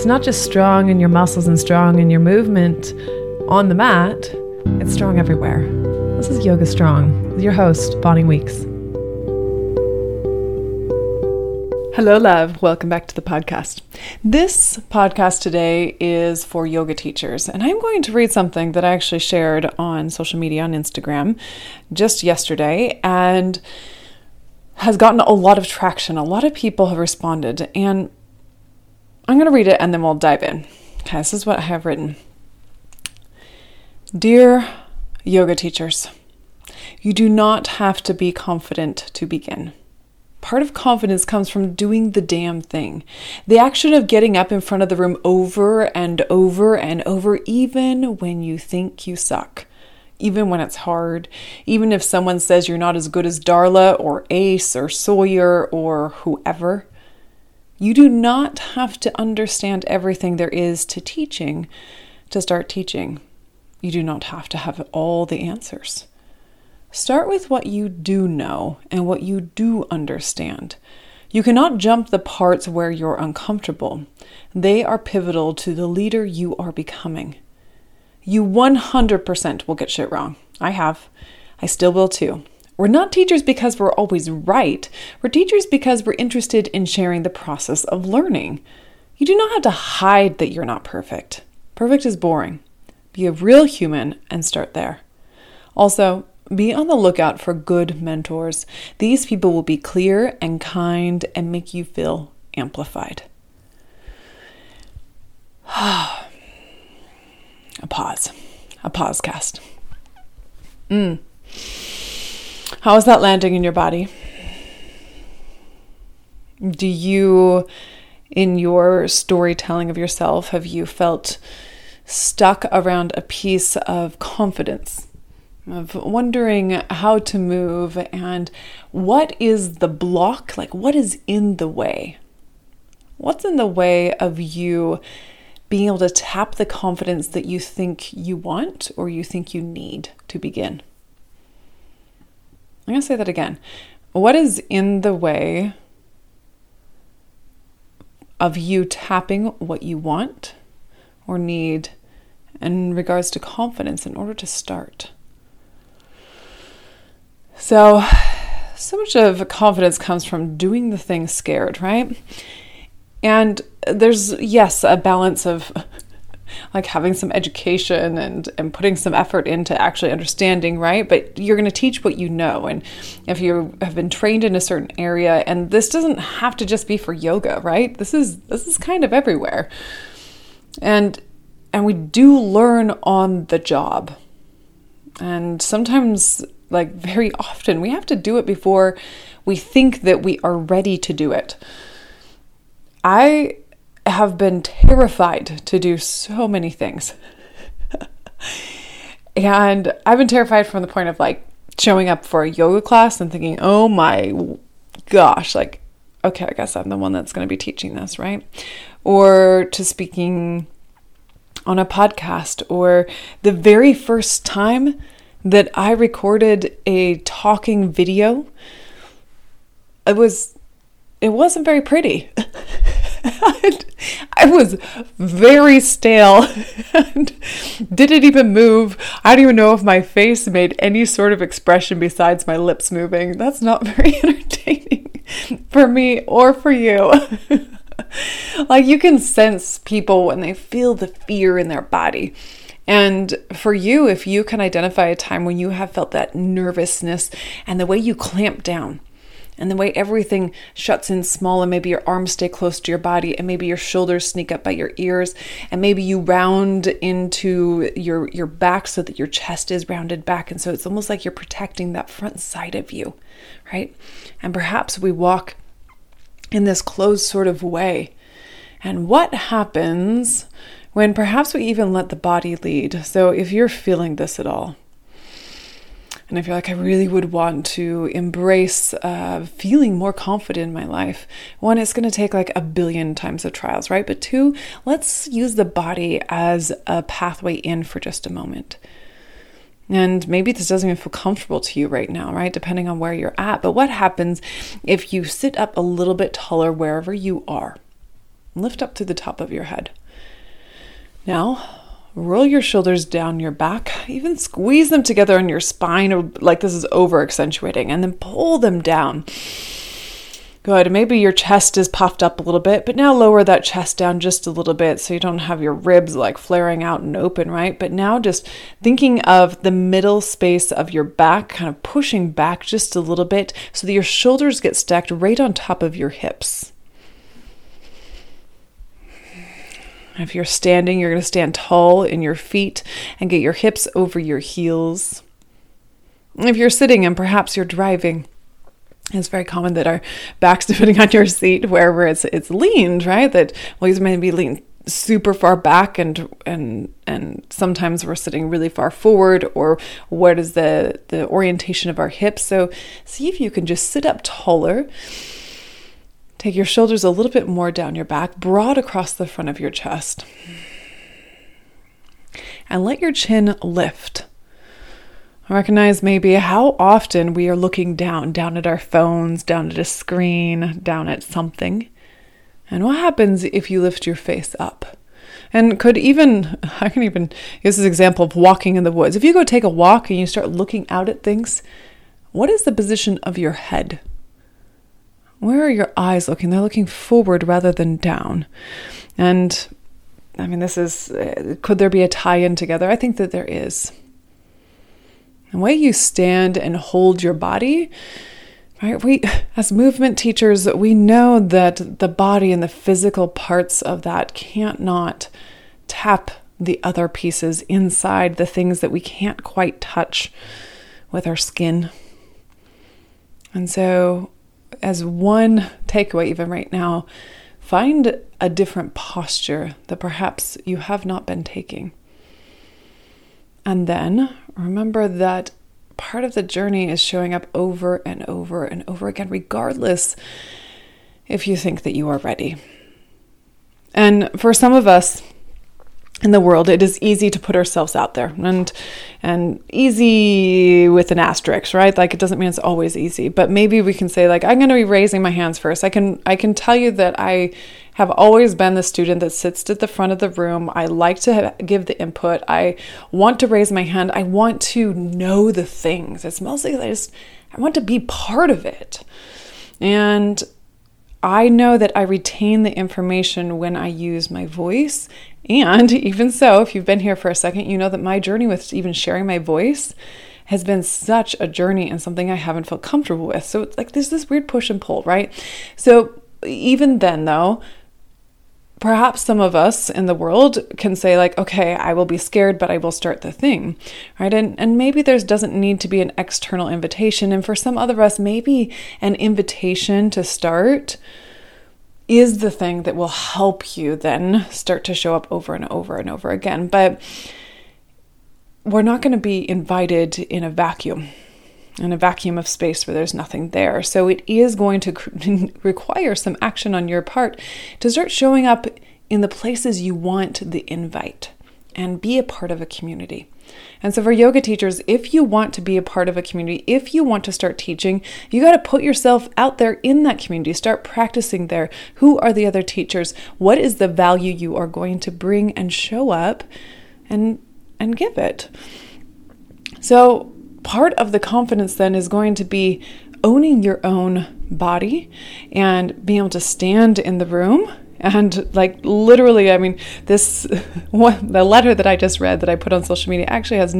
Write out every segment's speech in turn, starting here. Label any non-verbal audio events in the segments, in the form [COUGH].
It's not just strong in your muscles and strong in your movement on the mat, it's strong everywhere. This is Yoga Strong with your host, Bonnie Weeks. Hello, love. Welcome back to the podcast. This podcast today is for yoga teachers, and I'm going to read something that I actually shared on social media on Instagram just yesterday and has gotten a lot of traction. A lot of people have responded, and I'm going to read it and then we'll dive in. Okay, this is what I have written. Dear yoga teachers, you do not have to be confident to begin. Part of confidence comes from doing the damn thing. The action of getting up in front of the room over and over and over, even when you think you suck, even when it's hard, even if someone says you're not as good as Darla or Ace or Sawyer or whoever. You do not have to understand everything there is to teaching to start teaching. You do not have to have all the answers. Start with what you do know and what you do understand. You cannot jump the parts where you're uncomfortable. They are pivotal to the leader you are becoming. You 100% will get shit wrong. I have. I still will too. We're not teachers because we're always right. We're teachers because we're interested in sharing the process of learning. You do not have to hide that you're not perfect. Perfect is boring. Be a real human and start there. Also, be on the lookout for good mentors. These people will be clear and kind and make you feel amplified. [SIGHS] a pause. A pause cast. Mm. How is that landing in your body? Do you, in your storytelling of yourself, have you felt stuck around a piece of confidence, of wondering how to move and what is the block? Like, what is in the way? What's in the way of you being able to tap the confidence that you think you want or you think you need to begin? I'm going to say that again. What is in the way of you tapping what you want or need in regards to confidence in order to start? So, so much of confidence comes from doing the thing scared, right? And there's, yes, a balance of like having some education and and putting some effort into actually understanding right? But you're going to teach what you know and if you have been trained in a certain area and this doesn't have to just be for yoga right? This is this is kind of everywhere. And and we do learn on the job. And sometimes like very often we have to do it before we think that we are ready to do it. I have been terrified to do so many things. [LAUGHS] and I've been terrified from the point of like showing up for a yoga class and thinking, oh my gosh, like, okay, I guess I'm the one that's going to be teaching this, right? Or to speaking on a podcast, or the very first time that I recorded a talking video, it was it wasn't very pretty. [LAUGHS] [LAUGHS] I was very stale and didn't even move. I don't even know if my face made any sort of expression besides my lips moving. That's not [LAUGHS] very entertaining for me or for you. [LAUGHS] like you can sense people when they feel the fear in their body. And for you, if you can identify a time when you have felt that nervousness and the way you clamp down, and the way everything shuts in small and maybe your arms stay close to your body and maybe your shoulders sneak up by your ears. And maybe you round into your your back so that your chest is rounded back. And so it's almost like you're protecting that front side of you right? And perhaps we walk in this closed sort of way. And what happens when perhaps we even let the body lead. So if you're feeling this at all, and if you're like, I really would want to embrace uh, feeling more confident in my life, one, it's going to take like a billion times of trials, right? But two, let's use the body as a pathway in for just a moment. And maybe this doesn't even feel comfortable to you right now, right? Depending on where you're at. But what happens if you sit up a little bit taller wherever you are? Lift up to the top of your head. Now, roll your shoulders down your back, even squeeze them together on your spine, like this is over accentuating, and then pull them down. Good. Maybe your chest is puffed up a little bit, but now lower that chest down just a little bit so you don't have your ribs like flaring out and open, right? But now just thinking of the middle space of your back, kind of pushing back just a little bit so that your shoulders get stacked right on top of your hips. If you're standing, you're going to stand tall in your feet and get your hips over your heels. If you're sitting and perhaps you're driving, it's very common that our backs, [LAUGHS] depending on your seat, wherever it's it's leaned, right? That well, these may be leaned super far back and and and sometimes we're sitting really far forward or what is the the orientation of our hips so see if you can just sit up taller Take your shoulders a little bit more down your back, broad across the front of your chest. And let your chin lift. Recognize maybe how often we are looking down, down at our phones, down at a screen, down at something. And what happens if you lift your face up? And could even, [LAUGHS] I can even use this example of walking in the woods. If you go take a walk and you start looking out at things, what is the position of your head? Where are your eyes looking? They're looking forward rather than down. And I mean, this is, uh, could there be a tie in together? I think that there is. The way you stand and hold your body, right? We, as movement teachers, we know that the body and the physical parts of that can't not tap the other pieces inside, the things that we can't quite touch with our skin. And so as one takeaway, even right now, find a different posture that perhaps you have not been taking. And then remember that part of the journey is showing up over and over and over again, regardless if you think that you are ready. And for some of us, in the world, it is easy to put ourselves out there and and easy with an asterisk, right? Like it doesn't mean it's always easy, but maybe we can say like I'm going to be raising my hands first. I can I can tell you that I have always been the student that sits at the front of the room. I like to have, give the input. I want to raise my hand. I want to know the things. It's mostly I just I want to be part of it. And I know that I retain the information when I use my voice. And [LAUGHS] even so, if you've been here for a second, you know that my journey with even sharing my voice has been such a journey and something I haven't felt comfortable with. So it's like there's this weird push and pull, right? So even then, though, perhaps some of us in the world can say like okay i will be scared but i will start the thing right and and maybe there's doesn't need to be an external invitation and for some other of us maybe an invitation to start is the thing that will help you then start to show up over and over and over again but we're not going to be invited in a vacuum in a vacuum of space where there's nothing there. So it is going to [LAUGHS] require some action on your part to start showing up in the places you want the invite and be a part of a community. And so, for yoga teachers, if you want to be a part of a community, if you want to start teaching, you got to put yourself out there in that community. Start practicing there. Who are the other teachers? What is the value you are going to bring and show up and and give it? So, part of the confidence then is going to be owning your own body and being able to stand in the room and like literally i mean this [LAUGHS] the letter that i just read that i put on social media actually has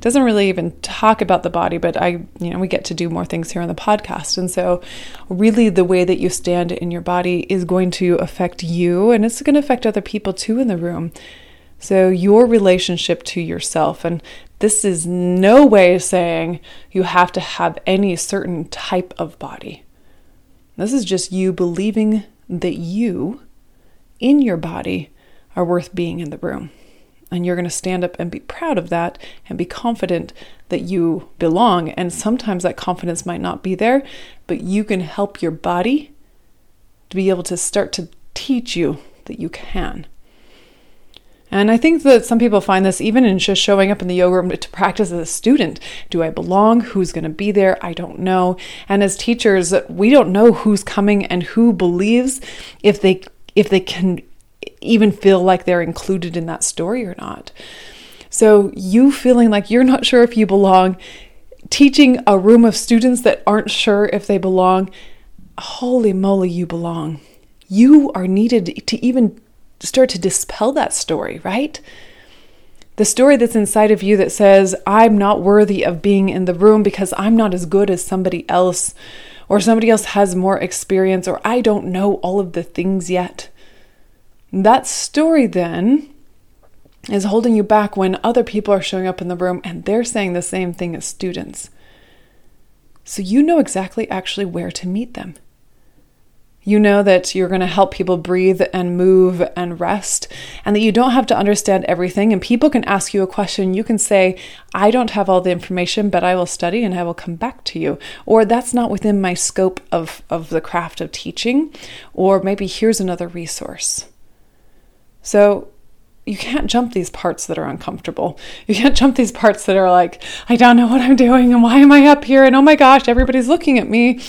doesn't really even talk about the body but i you know we get to do more things here on the podcast and so really the way that you stand in your body is going to affect you and it's going to affect other people too in the room so, your relationship to yourself, and this is no way of saying you have to have any certain type of body. This is just you believing that you, in your body, are worth being in the room. And you're going to stand up and be proud of that and be confident that you belong. And sometimes that confidence might not be there, but you can help your body to be able to start to teach you that you can. And I think that some people find this even in just showing up in the yoga room to practice as a student. Do I belong? Who's going to be there? I don't know. And as teachers, we don't know who's coming and who believes if they if they can even feel like they're included in that story or not. So, you feeling like you're not sure if you belong, teaching a room of students that aren't sure if they belong, holy moly, you belong. You are needed to even start to dispel that story, right? The story that's inside of you that says, I'm not worthy of being in the room because I'm not as good as somebody else, or somebody else has more experience, or I don't know all of the things yet. That story then is holding you back when other people are showing up in the room and they're saying the same thing as students. So you know exactly actually where to meet them. You know that you're going to help people breathe and move and rest, and that you don't have to understand everything. And people can ask you a question. You can say, I don't have all the information, but I will study and I will come back to you. Or that's not within my scope of, of the craft of teaching. Or maybe here's another resource. So you can't jump these parts that are uncomfortable. You can't jump these parts that are like, I don't know what I'm doing and why am I up here? And oh my gosh, everybody's looking at me.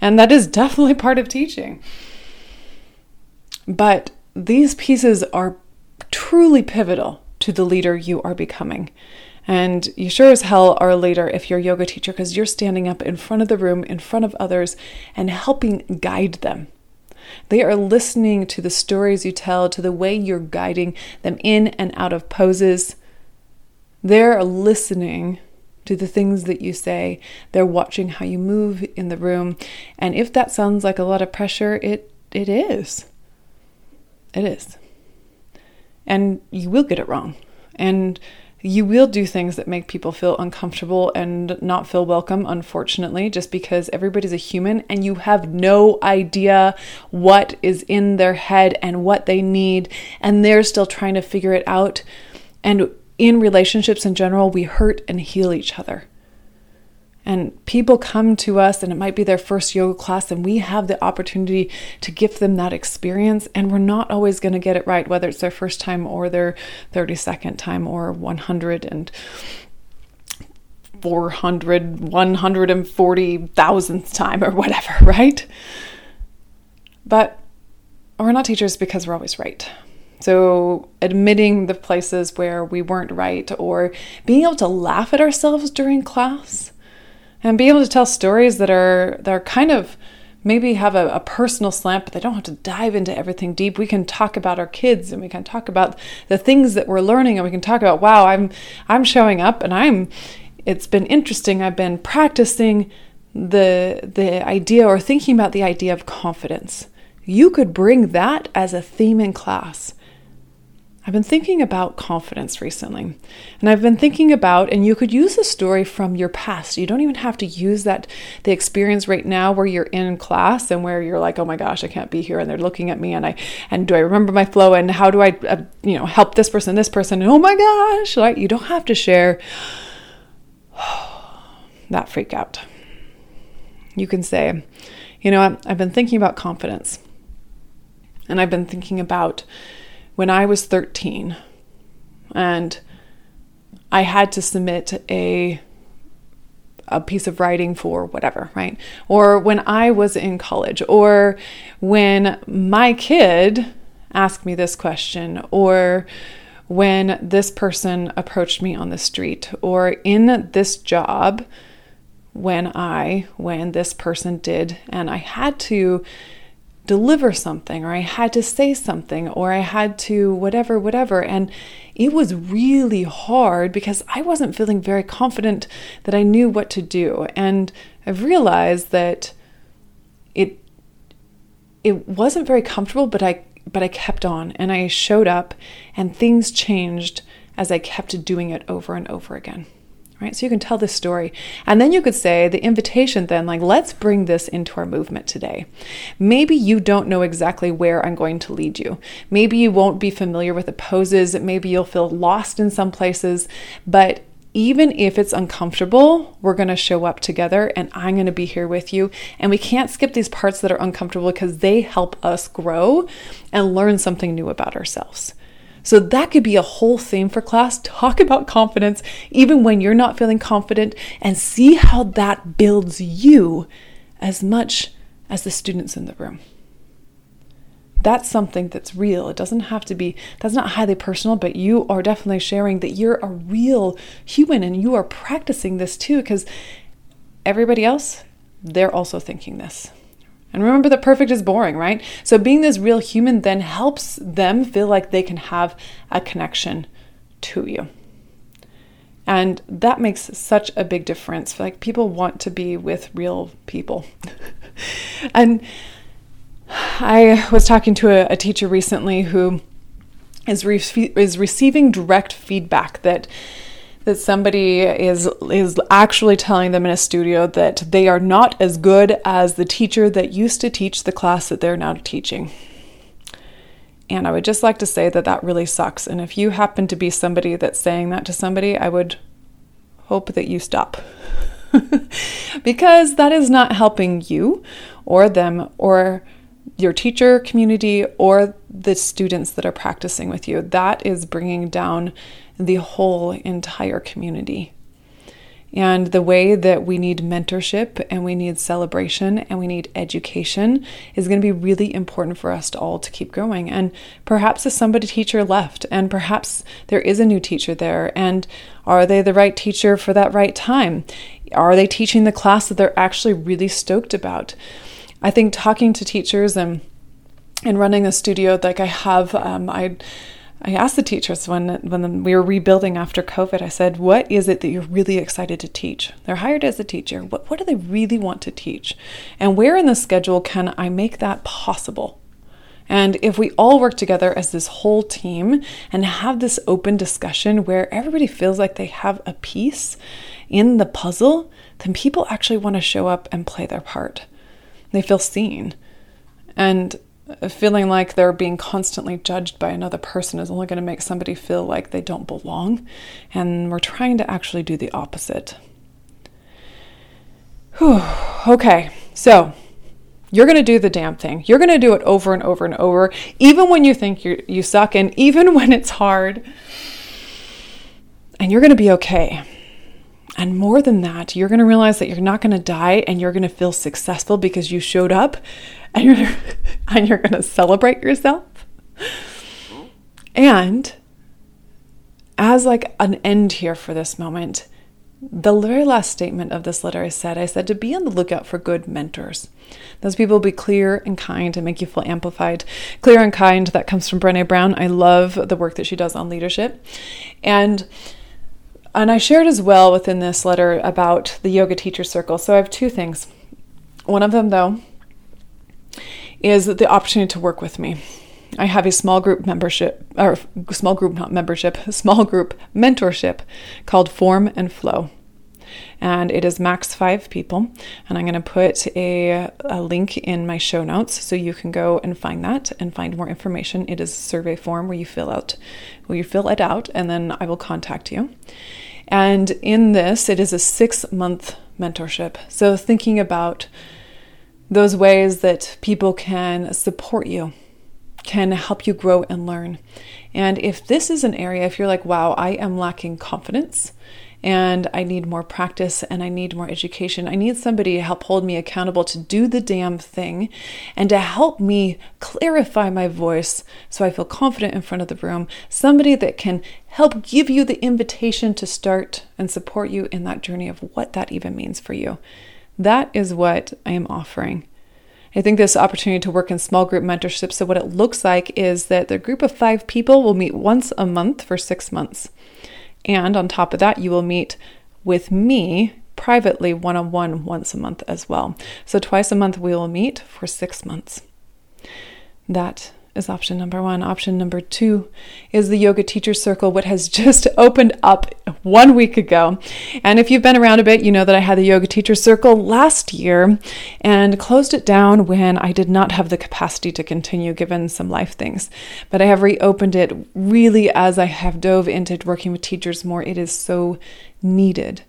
And that is definitely part of teaching. But these pieces are truly pivotal to the leader you are becoming. And you sure as hell are a leader if you're a yoga teacher because you're standing up in front of the room, in front of others, and helping guide them. They are listening to the stories you tell, to the way you're guiding them in and out of poses. They're listening to the things that you say. They're watching how you move in the room. And if that sounds like a lot of pressure, it it is. It is. And you will get it wrong. And you will do things that make people feel uncomfortable and not feel welcome, unfortunately, just because everybody's a human and you have no idea what is in their head and what they need, and they're still trying to figure it out. And in relationships in general, we hurt and heal each other. And people come to us, and it might be their first yoga class, and we have the opportunity to give them that experience. And we're not always going to get it right, whether it's their first time or their 32nd time or 100 and 400, 140,000th time or whatever, [LAUGHS] right? But we're not teachers because we're always right. So, admitting the places where we weren't right or being able to laugh at ourselves during class and be able to tell stories that are that are kind of maybe have a, a, personal slant, but they don't have to dive into everything deep. We can talk about our kids and we can talk about the things that we're learning and we can talk about, wow, I'm I'm showing up and I'm it's been interesting. I've been practicing the the idea or thinking about the idea of confidence. You could bring that as a theme in class. I've been thinking about confidence recently. And I've been thinking about, and you could use a story from your past. You don't even have to use that, the experience right now where you're in class and where you're like, oh my gosh, I can't be here. And they're looking at me and I, and do I remember my flow? And how do I, uh, you know, help this person, this person? And oh my gosh, right? You don't have to share [SIGHS] that freak out. You can say, you know, I've been thinking about confidence. And I've been thinking about, when I was 13 and I had to submit a a piece of writing for whatever, right? Or when I was in college, or when my kid asked me this question, or when this person approached me on the street, or in this job, when I, when this person did, and I had to deliver something or I had to say something or I had to whatever, whatever. And it was really hard because I wasn't feeling very confident that I knew what to do. And I've realized that it it wasn't very comfortable, but I but I kept on and I showed up and things changed as I kept doing it over and over again. Right? So you can tell this story. And then you could say the invitation, then, like, let's bring this into our movement today. Maybe you don't know exactly where I'm going to lead you. Maybe you won't be familiar with the poses. Maybe you'll feel lost in some places. But even if it's uncomfortable, we're going to show up together and I'm going to be here with you. And we can't skip these parts that are uncomfortable because they help us grow and learn something new about ourselves. So that could be a whole theme for class. Talk about confidence even when you're not feeling confident and see how that builds you as much as the students in the room. That's something that's real. It doesn't have to be, that's not highly personal, but you are definitely sharing that you're a real human and you are practicing this too because everybody else, they're also thinking this. And remember that perfect is boring, right? So being this real human then helps them feel like they can have a connection to you. And that makes such a big difference. Like people want to be with real people. [LAUGHS] and I was talking to a, a teacher recently who is, re- is receiving direct feedback that that somebody is is actually telling them in a studio that they are not as good as the teacher that used to teach the class that they're now teaching. And I would just like to say that that really sucks. And if you happen to be somebody that's saying that to somebody, I would hope that you stop. [LAUGHS] because that is not helping you or them or your teacher community or the students that are practicing with you. That is bringing down the whole entire community. And the way that we need mentorship and we need celebration and we need education is going to be really important for us to all to keep growing. And perhaps a somebody teacher left, and perhaps there is a new teacher there. And are they the right teacher for that right time? Are they teaching the class that they're actually really stoked about? I think talking to teachers and and running a studio like I have, um, I I asked the teachers when when we were rebuilding after COVID. I said, "What is it that you're really excited to teach?" They're hired as a teacher. What what do they really want to teach? And where in the schedule can I make that possible? And if we all work together as this whole team and have this open discussion where everybody feels like they have a piece in the puzzle, then people actually want to show up and play their part. They feel seen. And feeling like they're being constantly judged by another person is only going to make somebody feel like they don't belong. And we're trying to actually do the opposite. Whew. Okay, so you're going to do the damn thing. You're going to do it over and over and over, even when you think you you suck and even [LAUGHS] when it's hard. And you're going to be okay. And more than that, you're going to realize that you're not going to die and you're going to feel successful because you showed up and you're [LAUGHS] and you're going to celebrate yourself. And as like an end here for this moment, the very last statement of this letter I said, I said to be on the lookout for good mentors. Those people will be clear and kind and make you feel amplified. Clear and kind, that comes from Brene Brown. I love the work that she does on leadership. And and I shared as well within this letter about the yoga teacher circle. So I have two things. One of them, though, is the opportunity to work with me. I have a small group membership, or small group, not membership, [LAUGHS] small group mentorship called Form and Flow. And it is max five people. And I'm going to put a, a link in my show notes so you can go and find that and find more information. It is a survey form where you fill out, where you fill it out, and then I will contact you. And in this, it is a six month mentorship. So, thinking about those ways that people can support you, can help you grow and learn. And if this is an area, if you're like, wow, I am lacking confidence and I need more practice and I need more education. I need somebody to help hold me accountable to do the damn thing and to help me clarify my voice so I feel confident in front of the room. Somebody that can help give you the invitation to start and support you in that journey of what that even means for you. That is what I am offering. I think this opportunity to work in small group mentorship. So, what it looks like is that the group of five people will meet once a month for six months. And on top of that, you will meet with me privately one on one once a month as well. So, twice a month we will meet for six months. That is option number one. Option number two is the Yoga Teacher Circle, what has [LAUGHS] just opened up one week ago. And if you've been around a bit, you know that I had the Yoga Teacher Circle last year and closed it down when I did not have the capacity to continue given some life things. But I have reopened it really as I have dove into working with teachers more. It is so needed.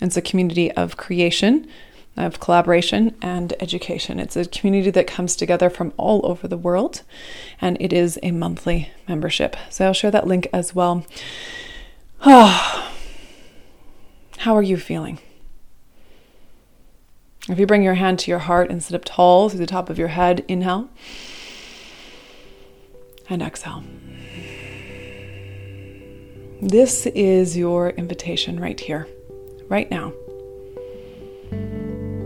It's a community of creation of collaboration and education. It's a community that comes together from all over the world, and it is a monthly membership. So I'll share that link as well. [SIGHS] How are you feeling? If you bring your hand to your heart and sit up tall through the top of your head, inhale and exhale. This is your invitation right here, right now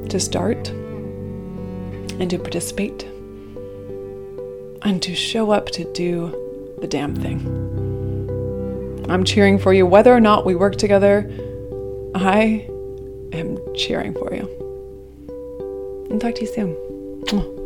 to start and to participate and to show up to do the damn thing. I'm cheering for you. Whether or not we work together, I am cheering for you. And talk to you soon.